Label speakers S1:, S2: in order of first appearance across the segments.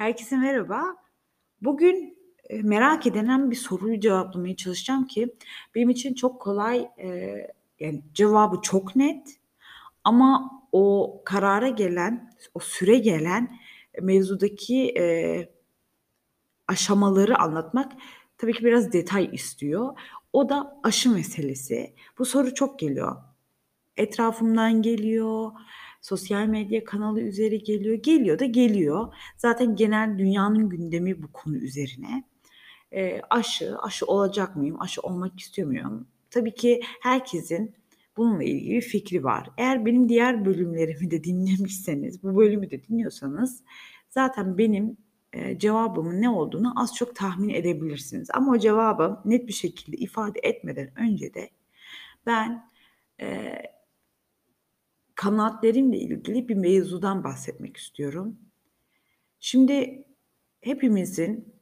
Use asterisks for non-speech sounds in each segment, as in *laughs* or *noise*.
S1: Herkese merhaba. Bugün, eee, merak edilen bir soruyu cevaplamaya çalışacağım ki benim için çok kolay, eee, yani cevabı çok net ama o karara gelen, o süre gelen mevzudaki, eee, aşamaları anlatmak tabii ki biraz detay istiyor. O da aşı meselesi. Bu soru çok geliyor. Etrafımdan geliyor, sosyal medya kanalı üzeri geliyor, geliyor da geliyor. Zaten genel dünyanın gündemi bu konu üzerine. Eee, aşı, aşı olacak mıyım, aşı olmak istiyor muyum? Tabii ki herkesin bununla ilgili fikri var. Eğer benim diğer bölümlerimi de dinlemişseniz, bu bölümü de dinliyorsanız zaten benim, eee, cevabımın ne olduğunu az çok tahmin edebilirsiniz. Ama o cevabı net bir şekilde ifade etmeden önce de ben, eee, kanaatlerimle ilgili bir mevzudan bahsetmek istiyorum. Şimdi hepimizin,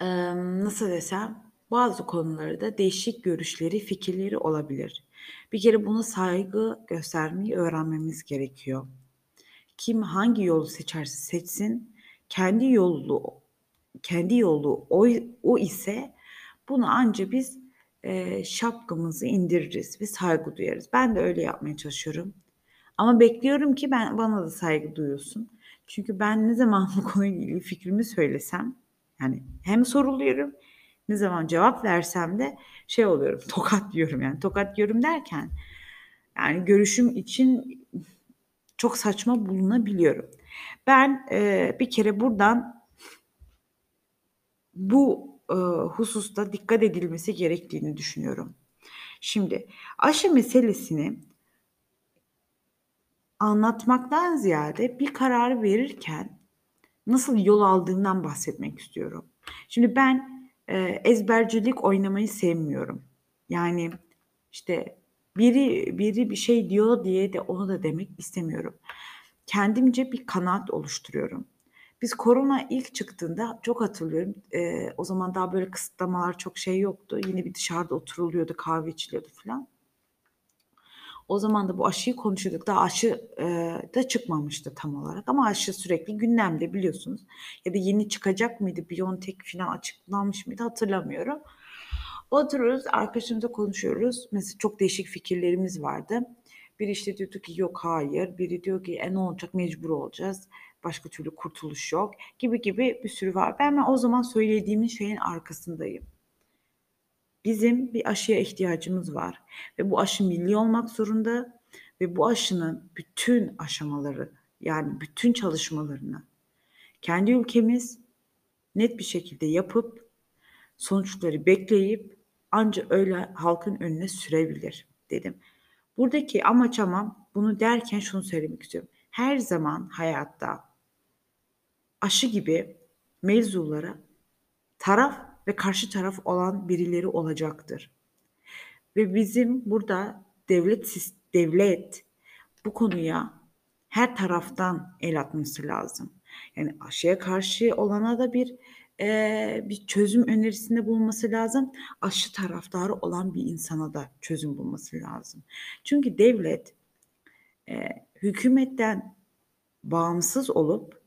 S1: nasıl desem, bazı konularda değişik görüşleri, fikirleri olabilir. Bir kere buna saygı göstermeyi öğrenmemiz gerekiyor. Kim hangi yolu seçerse seçsin, kendi yolu kendi yolu oy o ise buna anca biz, eee, şapkamızı indiririz ve saygı duyarız. Ben de öyle yapmaya çalışıyorum. Ama bekliyorum ki ben bana da saygı duyulsun. Çünkü ben ne zaman bu konuyla ilgili fikrimi söylesem, yani hem soruluyorum, ne zaman cevap versem de şey oluyorum, *laughs* tokat yiyorum yani. Tokat yiyorum derken, yani görüşüm için çok saçma bulunabiliyorum. Ben, eee, bir kere buradan bu, ııı, hususta dikkat edilmesi gerektiğini düşünüyorum. Şimdi aşı meselesini anlatmaktan ziyade bir karar verirken nasıl yol aldığımdan bahsetmek istiyorum. Şimdi ben, eee, ezbercilik oynamayı sevmiyorum. Yani, işte, biri biri bir şey diyor diye de onu da demek istemiyorum. Kendimce bir kanaat oluşturuyorum. Biz korona ilk çıktığında çok hatırlıyorum, eee, o zaman daha böyle kısıtlamalar çok şey yoktu. Yine bir dışarıda oturuluyordu, kahve içiliyordu filan. O zaman da bu aşıyı konuşuyorduk. Daha aşı, eee, da çıkmamıştı tam olarak ama aşı sürekli gündemde biliyorsunuz. Ya da yeni çıkacak mıydı, BioNTech filan açıklanmış mıydı hatırlamıyorum. Oturuyoruz, arkadaşımızla konuşuyoruz. Mesela çok değişik fikirlerimiz vardı. Biri işte diyordu ki yok, hayır. Biri diyor ki e ne olacak, mecbur olacağız. Başka türlü kurtuluş yok gibi gibi bir sürü var. Ben, ben o zaman söylediğimin şeyin arkasındayım. Bizim bir aşıya ihtiyacımız var ve bu aşı milli olmak zorunda ve bu aşının bütün aşamaları, yani bütün çalışmalarını kendi ülkemiz net bir şekilde yapıp sonuçları bekleyip anca öyle halkın önüne sürebilir dedim. Buradaki amaç ama bunu derken şunu söylemek istiyorum. Her zaman hayatta aşı gibi mevzulara taraf ve karşı taraf olan birileri olacaktır. Ve bizim burada devlet devlet bu konuya her taraftan el atması lazım. Yani aşıya karşı olana da bir eee, bir çözüm önerisinde bulunması lazım. Aşı taraftarı olan bir insana da çözüm bulması lazım. Çünkü devlet eee, hükümetten bağımsız olup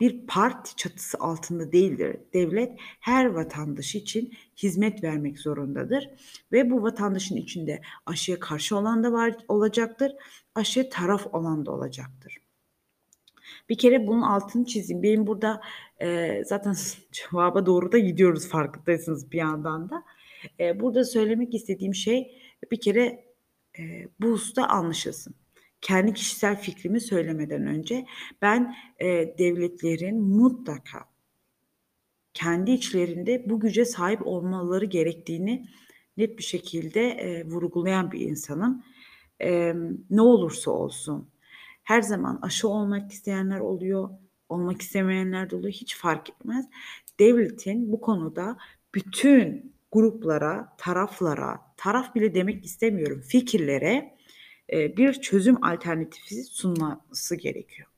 S1: bir parti çatısı altında değildir. Devlet her vatandaş için hizmet vermek zorundadır ve bu vatandaşın içinde aşıya karşı olan da var olacaktır, aşıya taraf olan da olacaktır. Bir kere bunun altını çizeyim. Benim burada, eee, zaten *laughs* cevaba doğru da gidiyoruz farkındaysanız bir yandan da. Eee, burada söylemek istediğim şey bir kere, eee, bu hususta anlaşılsın kendi kişisel fikrimi söylemeden önce ben, eee, devletlerin mutlaka kendi içlerinde bu güce sahip olmaları gerektiğini net bir şekilde, eee, vurgulayan bir insanım. Emm, ne olursa olsun her zaman aşı olmak isteyenler oluyor, olmak istemeyenler de oluyor, hiç fark etmez. Devletin bu konuda bütün gruplara, taraflara, taraf bile demek istemiyorum, fikirlere bir çözüm alternatifi sunması gerekiyor.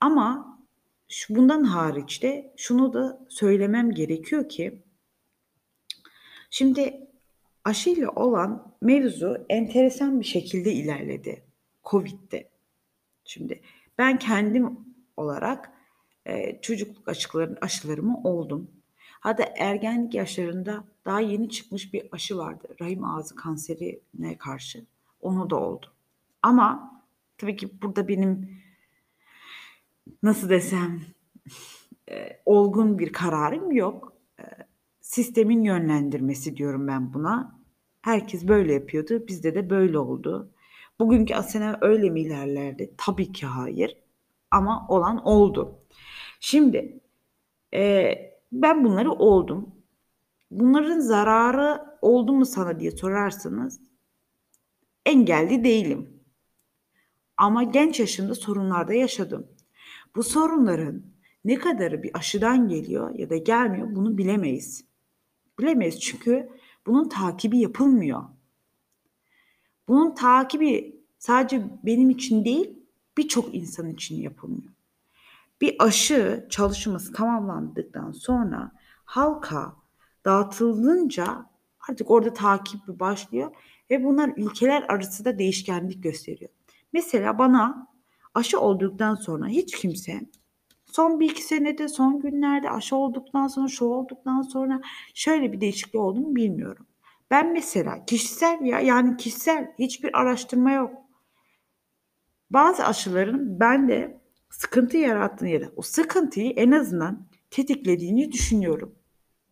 S1: Ama bundan hariç de şunu da söylemem gerekiyor ki şimdi aşıyla olan mevzu enteresan bir şekilde ilerledi COVID'de. Şimdi ben kendim olarak e, çocukluk aşıları, aşılarımı oldum. Hatta ergenlik yaşlarında daha yeni çıkmış bir aşı vardı. Rahim ağzı kanserine karşı. Onu da oldu. Ama tabii ki burada benim nasıl desem e, olgun bir kararım yok. E, sistemin yönlendirmesi diyorum ben buna. Herkes böyle yapıyordu. Bizde de böyle oldu. Bugünkü Asena öyle mi ilerlerdi? Tabii ki hayır. Ama olan oldu. Şimdi e, ben bunları oldum. Bunların zararı oldu mu sana diye sorarsanız engelli değilim. Ama genç yaşımda sorunlarda yaşadım. Bu sorunların ne kadarı bir aşıdan geliyor ya da gelmiyor bunu bilemeyiz. Bilemeyiz çünkü bunun takibi yapılmıyor. Bunun takibi sadece benim için değil birçok insan için yapılmıyor. Bir aşı çalışması tamamlandıktan sonra halka dağıtılınca artık orada takip başlıyor ve bunlar ülkeler arası da değişkenlik gösteriyor. Mesela bana aşı olduktan sonra hiç kimse son bir iki senede son günlerde aşı olduktan sonra şu olduktan sonra şöyle bir değişiklik oldu mu bilmiyorum. Ben mesela kişisel ya yani kişisel hiçbir araştırma yok. Bazı aşıların bende sıkıntı yarattığını ya da o sıkıntıyı en azından tetiklediğini düşünüyorum.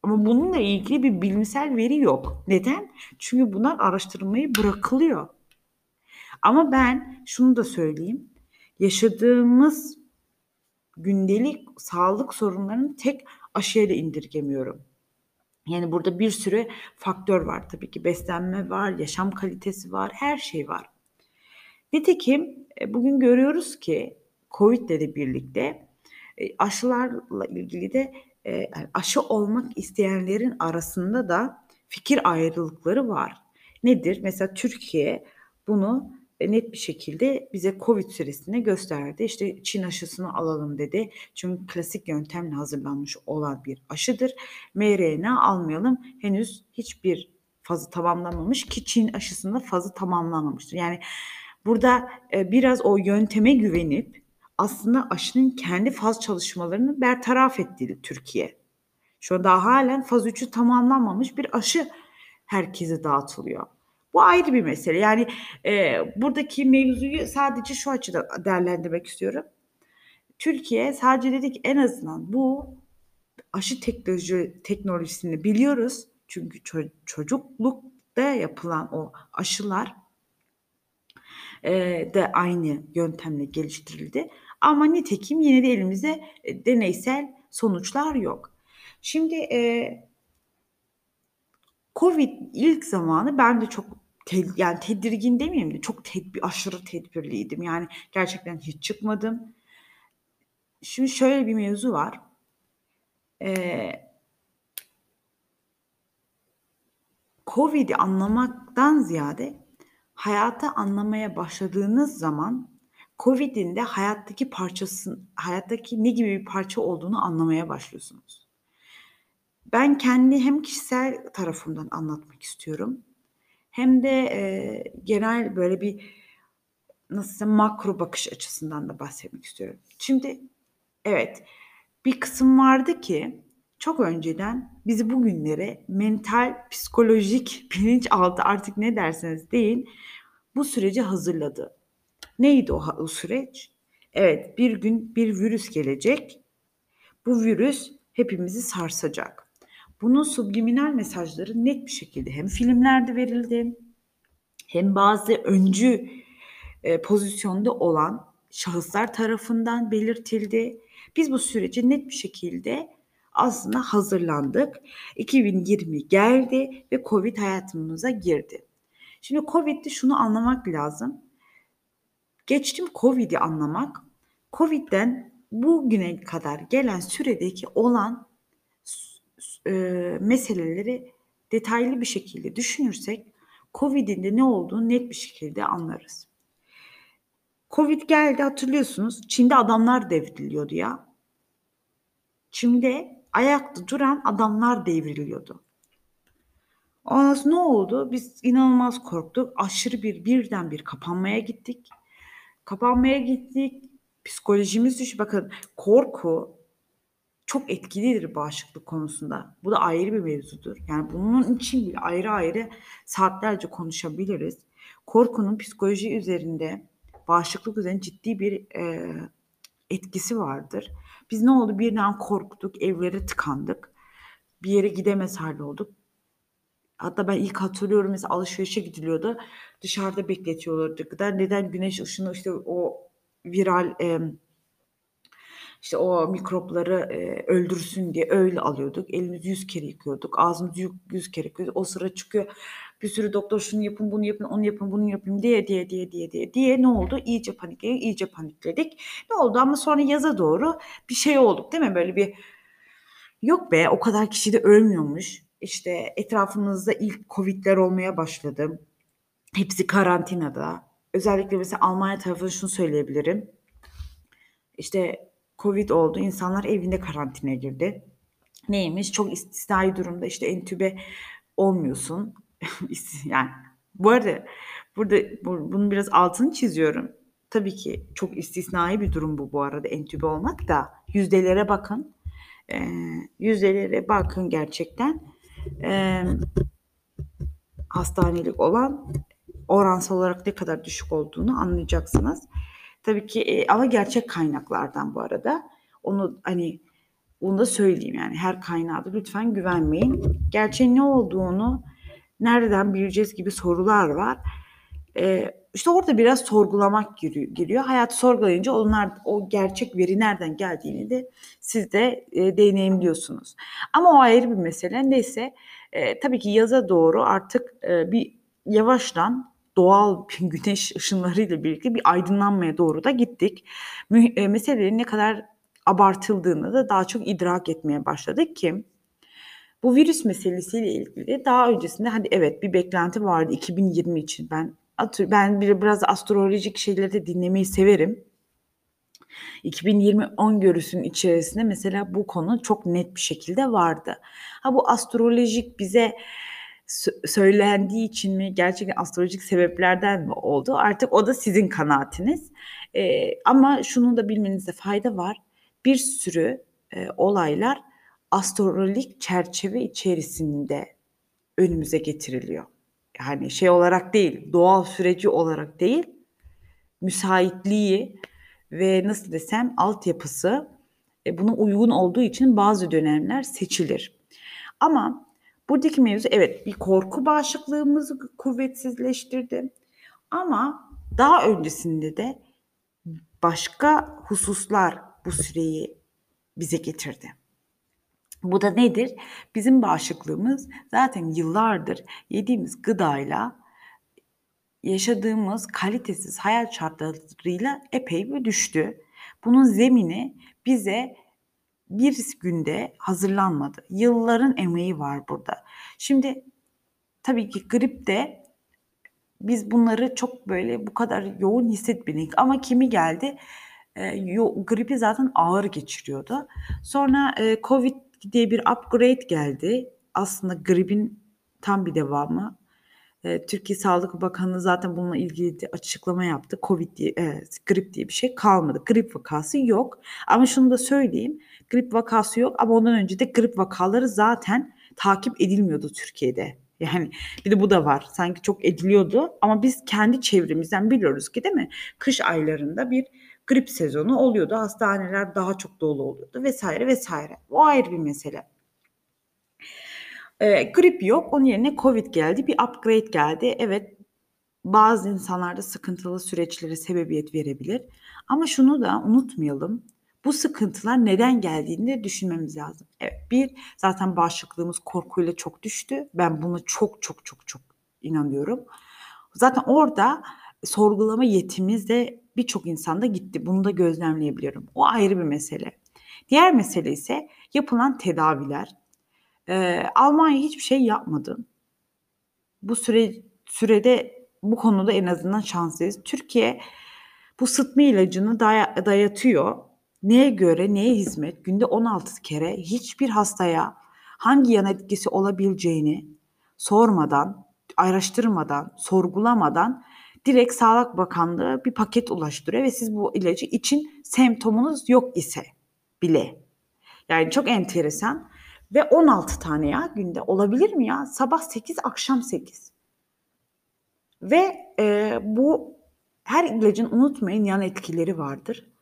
S1: Ama bununla ilgili bir bilimsel veri yok. Neden? Çünkü bunlar araştırmayı bırakılıyor. Ama ben şunu da söyleyeyim. Yaşadığımız gündelik sağlık sorunlarını tek aşıya da indirgemiyorum. Yani burada bir sürü faktör var tabii ki. Beslenme var, yaşam kalitesi var, her şey var. Nitekim e, bugün görüyoruz ki Covid ile birlikte e, aşılarla ilgili de e, aşı olmak isteyenlerin arasında da fikir ayrılıkları var. Nedir? Mesela Türkiye bunu net bir şekilde bize Covid süresinde gösterdi. İşte Çin aşısını alalım dedi. Çünkü klasik yöntemle hazırlanmış olan bir aşıdır. mRNA almayalım. Henüz hiçbir fazı tamamlanmamış ki Çin aşısında fazı tamamlanmamıştır. Yani burada e, biraz o yönteme güvenip aslında aşının kendi faz çalışmalarını bertaraf etti Türkiye. Şu anda halen faz 3'ü tamamlanmamış bir aşı herkese dağıtılıyor. Bu ayrı bir mesele. Yani e, buradaki mevzuyu sadece şu açıdan değerlendirmek istiyorum. Türkiye sadece dedik en azından bu aşı teknoloji teknolojisini biliyoruz. Çünkü ço- çocuklukta yapılan o aşılar de aynı yöntemle geliştirildi. Ama nitekim yine de elimizde e, deneysel sonuçlar yok. Şimdi e, Covid ilk zamanı ben de çok te, yani tedirgin demeyeyim de çok tedbir, aşırı tedbirliydim. Yani gerçekten hiç çıkmadım. Şimdi şöyle bir mevzu var. Ee, Covid'i anlamaktan ziyade hayatı anlamaya başladığınız zaman Covid'in de hayattaki parçası, hayattaki ne gibi bir parça olduğunu anlamaya başlıyorsunuz. Ben kendi hem kişisel tarafımdan anlatmak istiyorum hem de e, genel böyle bir nasıl makro bakış açısından da bahsetmek istiyorum. Şimdi evet bir kısım vardı ki çok önceden bizi bugünlere mental, psikolojik, *laughs* bilinçaltı artık ne derseniz deyin bu süreci hazırladı. Neydi o, o süreç? Evet bir gün bir virüs gelecek. Bu virüs hepimizi sarsacak. Bunun subliminal mesajları net bir şekilde hem filmlerde verildi hem bazı öncü e, pozisyonda olan şahıslar tarafından belirtildi. Biz bu süreci net bir şekilde aslında hazırlandık. 2020 geldi ve Covid hayatımıza girdi. Şimdi Covid'de şunu anlamak lazım. Geçtim Covid'i anlamak. Covid'den bugüne kadar gelen süredeki olan e, meseleleri detaylı bir şekilde düşünürsek Covid'in de ne olduğunu net bir şekilde anlarız. Covid geldi hatırlıyorsunuz. Çin'de adamlar devriliyordu ya. Çin'de ayakta duran adamlar devriliyordu. Ondan sonra ne oldu? Biz inanılmaz korktuk. Aşırı bir birden bir kapanmaya gittik. Kapanmaya gittik. Psikolojimiz düş. Bakın korku çok etkilidir bağışıklık konusunda. Bu da ayrı bir mevzudur. Yani bunun için bile ayrı ayrı saatlerce konuşabiliriz. Korkunun psikoloji üzerinde, bağışıklık üzerinde ciddi bir e, etkisi vardır. Biz ne oldu? Birden korktuk, evlere tıkandık. Bir yere gidemez halde olduk. Hatta ben ilk hatırlıyorum mesela alışverişe gidiliyordu. Dışarıda bekletiyorlardı. Kadar neden güneş ışını işte o viral e, işte o mikropları öldürsün diye öyle alıyorduk. Elimizi yüz kere yıkıyorduk. Ağzımızı yüz kere yıkıyorduk. O sıra çıkıyor. Bir sürü doktor şunu yapın, bunu yapın, onu yapın, bunu yapın diye diye diye diye diye diye ne oldu? İyice panikledik, iyice panikledik. Ne oldu ama sonra yaza doğru bir şey olduk değil mi? Böyle bir yok be o kadar kişi de ölmüyormuş. İşte etrafımızda ilk Covid'ler olmaya başladı. Hepsi karantinada. Özellikle mesela Almanya tarafında şunu söyleyebilirim. İşte Covid oldu. İnsanlar evinde karantinaya girdi. Neymiş? Çok istisnai durumda işte entübe olmuyorsun. *laughs* yani bu arada burada bunun biraz altını çiziyorum. Tabii ki çok istisnai bir durum bu bu arada entübe olmak da yüzdelere bakın. E, yüzdelere bakın gerçekten. E, hastanelik olan oransal olarak ne kadar düşük olduğunu anlayacaksınız. Tabii ki e, ama gerçek kaynaklardan bu arada. Onu hani onu da söyleyeyim yani her kaynağa lütfen güvenmeyin. Gerçeğin ne olduğunu nereden bileceğiz gibi sorular var. Ee, işte orada biraz sorgulamak giriyor. giriyor. Hayatı sorgulayınca onlar o gerçek veri nereden geldiğini de siz de e, deneyimliyorsunuz. Ama o ayrı bir mesele. Neyse e, tabii ki yaza doğru artık e, bir yavaştan doğal *laughs* güneş ışınlarıyla birlikte bir aydınlanmaya doğru da gittik. E, meselelerin ne kadar abartıldığını da daha çok idrak etmeye başladık ki bu virüs meselesiyle ilgili daha öncesinde hadi evet bir beklenti vardı 2020 için. Ben ben biraz astrolojik şeyleri de dinlemeyi severim. 2020 10 görüsün içerisinde mesela bu konu çok net bir şekilde vardı. Ha bu astrolojik bize söylendiği için mi gerçekten astrolojik sebeplerden mi oldu artık o da sizin kanaatiniz. E, ama şunu da bilmenizde fayda var. Bir sürü e, olaylar astrolojik çerçeve içerisinde önümüze getiriliyor. Yani şey olarak değil, doğal süreci olarak değil, müsaitliği ve nasıl desem altyapısı e, buna uygun olduğu için bazı dönemler seçilir. Ama Buradaki mevzu evet bir korku bağışıklığımızı kuvvetsizleştirdi. Ama daha öncesinde de başka hususlar bu süreyi bize getirdi. Bu da nedir? Bizim bağışıklığımız zaten yıllardır yediğimiz gıdayla yaşadığımız kalitesiz hayat şartlarıyla epey bir düştü. Bunun zemini bize bir günde hazırlanmadı. Yılların emeği var burada. Şimdi tabii ki grip de biz bunları çok böyle bu kadar yoğun hissetmedik ama kimi geldi e, yo, gripi zaten ağır geçiriyordu. Sonra e, Covid diye bir upgrade geldi. Aslında gripin tam bir devamı. E, Türkiye Sağlık Bakanı zaten bununla ilgili de açıklama yaptı. Covid diye, e, grip diye bir şey kalmadı. Grip vakası yok. Ama şunu da söyleyeyim. Grip vakası yok ama ondan önce de grip vakaları zaten takip edilmiyordu Türkiye'de. Yani bir de bu da var. Sanki çok ediliyordu ama biz kendi çevremizden biliyoruz ki değil mi? Kış aylarında bir grip sezonu oluyordu. Hastaneler daha çok dolu oluyordu vesaire vesaire. O ayrı bir mesele. E, grip yok. Onun yerine Covid geldi. Bir upgrade geldi. Evet bazı insanlarda sıkıntılı süreçlere sebebiyet verebilir. Ama şunu da unutmayalım. Bu sıkıntılar neden geldiğini de düşünmemiz lazım. Evet bir zaten bağışıklığımız korkuyla çok düştü. Ben buna çok çok çok çok inanıyorum. Zaten orada sorgulama yetimiz de birçok insanda gitti. Bunu da gözlemleyebiliyorum. O ayrı bir mesele. Diğer mesele ise yapılan tedaviler. Ee, Almanya hiçbir şey yapmadı. Bu süre sürede bu konuda en azından şanslıyız. Türkiye bu sıtma ilacını day- dayatıyor. Neye göre, neye hizmet? Günde 16 kere hiçbir hastaya hangi yan etkisi olabileceğini sormadan, araştırmadan, sorgulamadan direkt Sağlık Bakanlığı bir paket ulaştırıyor ve siz bu ilacı için semptomunuz yok ise bile Yani çok enteresan ve 16 tane ya günde olabilir mi ya? Sabah 8 akşam 8. Ve e, bu her ilacın unutmayın yan etkileri vardır.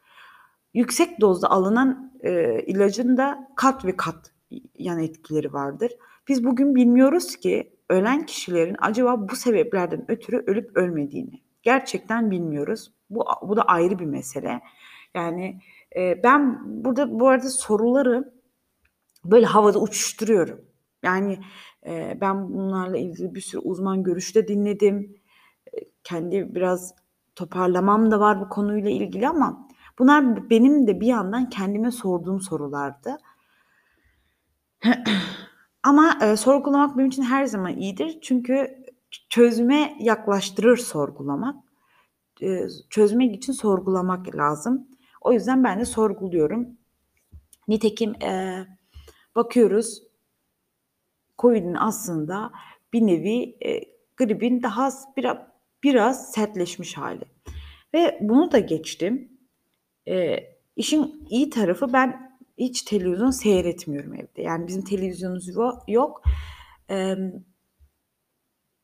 S1: Yüksek dozda alınan e, ilacın da kat ve kat yan etkileri vardır. Biz bugün bilmiyoruz ki ölen kişilerin acaba bu sebeplerden ötürü ölüp ölmediğini. Gerçekten bilmiyoruz. Bu, bu da ayrı bir mesele. Yani e, ben burada bu arada soruları böyle havada uçuşturuyorum. Yani e, ben bunlarla ilgili bir sürü uzman görüşü de dinledim. E, kendi biraz toparlamam da var bu konuyla ilgili ama bunlar benim de bir yandan kendime sorduğum sorulardı. *clears throat* ama e, sorgulamak benim için her zaman iyidir. Çünkü çözüme yaklaştırır sorgulamak. E, çözmek için sorgulamak lazım. O yüzden ben de sorguluyorum. Nitekim e, bakıyoruz COVID'in aslında bir nevi e, gripin daha biraz, biraz sertleşmiş hali. Ve bunu da geçtim. E, işin iyi tarafı ben hiç televizyon seyretmiyorum evde. Yani bizim televizyonumuz yok. E,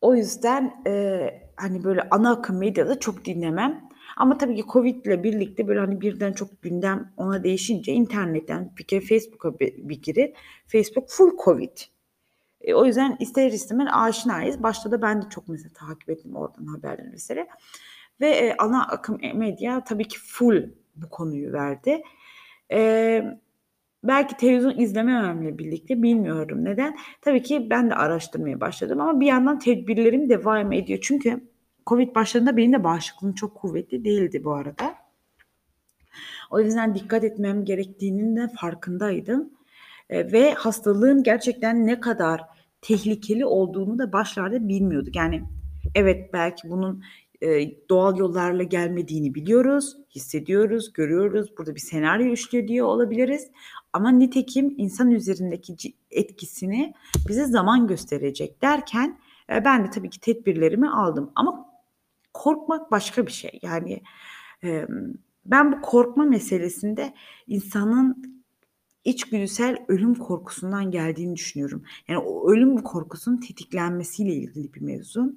S1: o yüzden e, hani böyle ana akım medyada çok dinlemem. Ama tabii ki Covid ile birlikte böyle hani birden çok gündem ona değişince internetten bir kere Facebook'a bir, girin. Facebook full Covid. E, o yüzden ister istemez aşinayız. Başta da ben de çok mesela takip ettim oradan haberleri mesela. Ve e, ana akım medya tabii ki full bu konuyu verdi. E, belki televizyon izlemememle birlikte bilmiyorum neden. Tabii ki ben de araştırmaya başladım ama bir yandan tedbirlerim devam ediyor. Çünkü Covid başladığında benim de bağışıklığım çok kuvvetli değildi bu arada. O yüzden dikkat etmem gerektiğinin de farkındaydım. E, ve hastalığın gerçekten ne kadar tehlikeli olduğunu da başlarda bilmiyorduk. Yani evet belki bunun doğal yollarla gelmediğini biliyoruz, hissediyoruz, görüyoruz. Burada bir senaryo işliyor diye olabiliriz. Ama nitekim insan üzerindeki etkisini bize zaman gösterecek derken e, ben de tabii ki tedbirlerimi aldım. Ama korkmak başka bir şey. Yani e, ben bu korkma meselesinde insanın içgüdüsel ölüm korkusundan geldiğini düşünüyorum. Yani o ölüm korkusunun tetiklenmesiyle ilgili bir mevzu.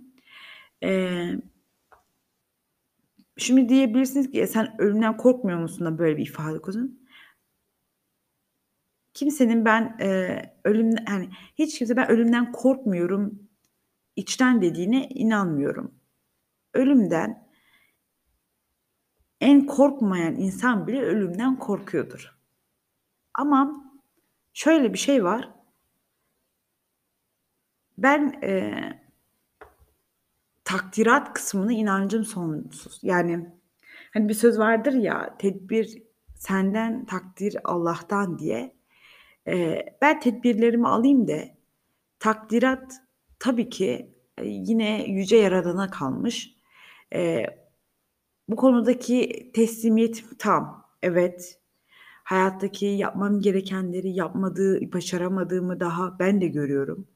S1: Ee, şimdi diyebilirsiniz ki sen ölümden korkmuyor musun da böyle bir ifade kullanın. Kimsenin ben e, ölüm yani hiç kimse ben ölümden korkmuyorum içten dediğine inanmıyorum. Ölümden en korkmayan insan bile ölümden korkuyordur. Ama şöyle bir şey var. Ben e, takdirat kısmına inancım sonsuz. Yani hani bir söz vardır ya tedbir senden takdir Allah'tan diye. E, ben tedbirlerimi alayım da takdirat tabii ki e, yine yüce yaradana kalmış. E, bu konudaki teslimiyetim tam. Evet hayattaki yapmam gerekenleri yapmadığı, başaramadığımı daha ben de görüyorum.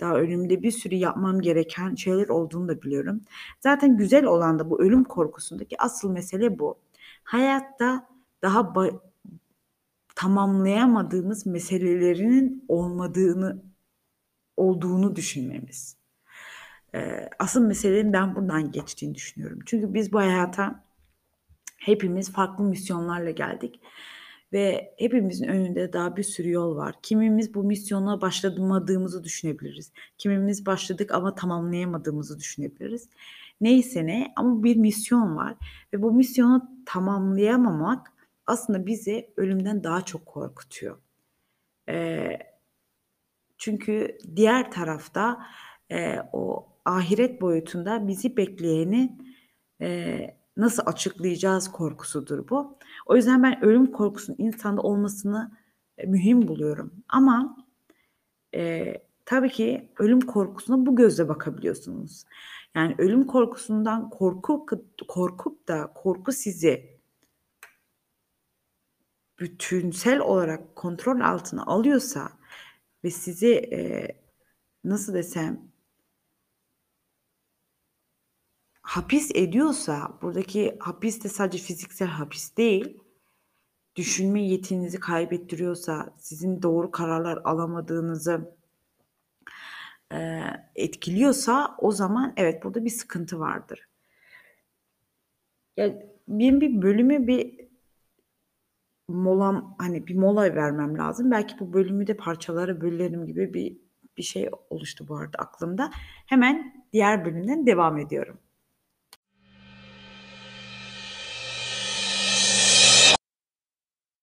S1: Daha önümde bir sürü yapmam gereken şeyler olduğunu da biliyorum. Zaten güzel olan da bu ölüm korkusundaki asıl mesele bu. Hayatta daha tamamlayamadığımız meselelerinin olmadığını olduğunu düşünmemiz. Ee, asıl meselenin ben buradan geçtiğini düşünüyorum. Çünkü biz bu hayata hepimiz farklı misyonlarla geldik ve hepimizin önünde daha bir sürü yol var. Kimimiz bu misyona başlamadığımızı düşünebiliriz. Kimimiz başladık ama tamamlayamadığımızı düşünebiliriz. Neyse ne ama bir misyon var ve bu misyonu tamamlayamamak aslında bizi ölümden daha çok korkutuyor. Ee, çünkü diğer tarafta e, o ahiret boyutunda bizi bekleyeni e, nasıl açıklayacağız korkusudur bu. O yüzden ben ölüm korkusunun insanda olmasını e, mühim buluyorum. Ama e, tabii ki ölüm korkusuna bu gözle bakabiliyorsunuz. Yani ölüm korkusundan korku korkup da korku sizi bütünsel olarak kontrol altına alıyorsa ve sizi e, nasıl desem hapis ediyorsa buradaki hapis de sadece fiziksel hapis değil düşünme yetinizi kaybettiriyorsa, sizin doğru kararlar alamadığınızı eee, etkiliyorsa o zaman evet burada bir sıkıntı vardır. Ya benim bir bölümü bir molam hani bir mola vermem lazım. Belki bu bölümü de parçalara bölerim gibi bir bir şey oluştu bu arada aklımda. Hemen diğer bölümden devam ediyorum.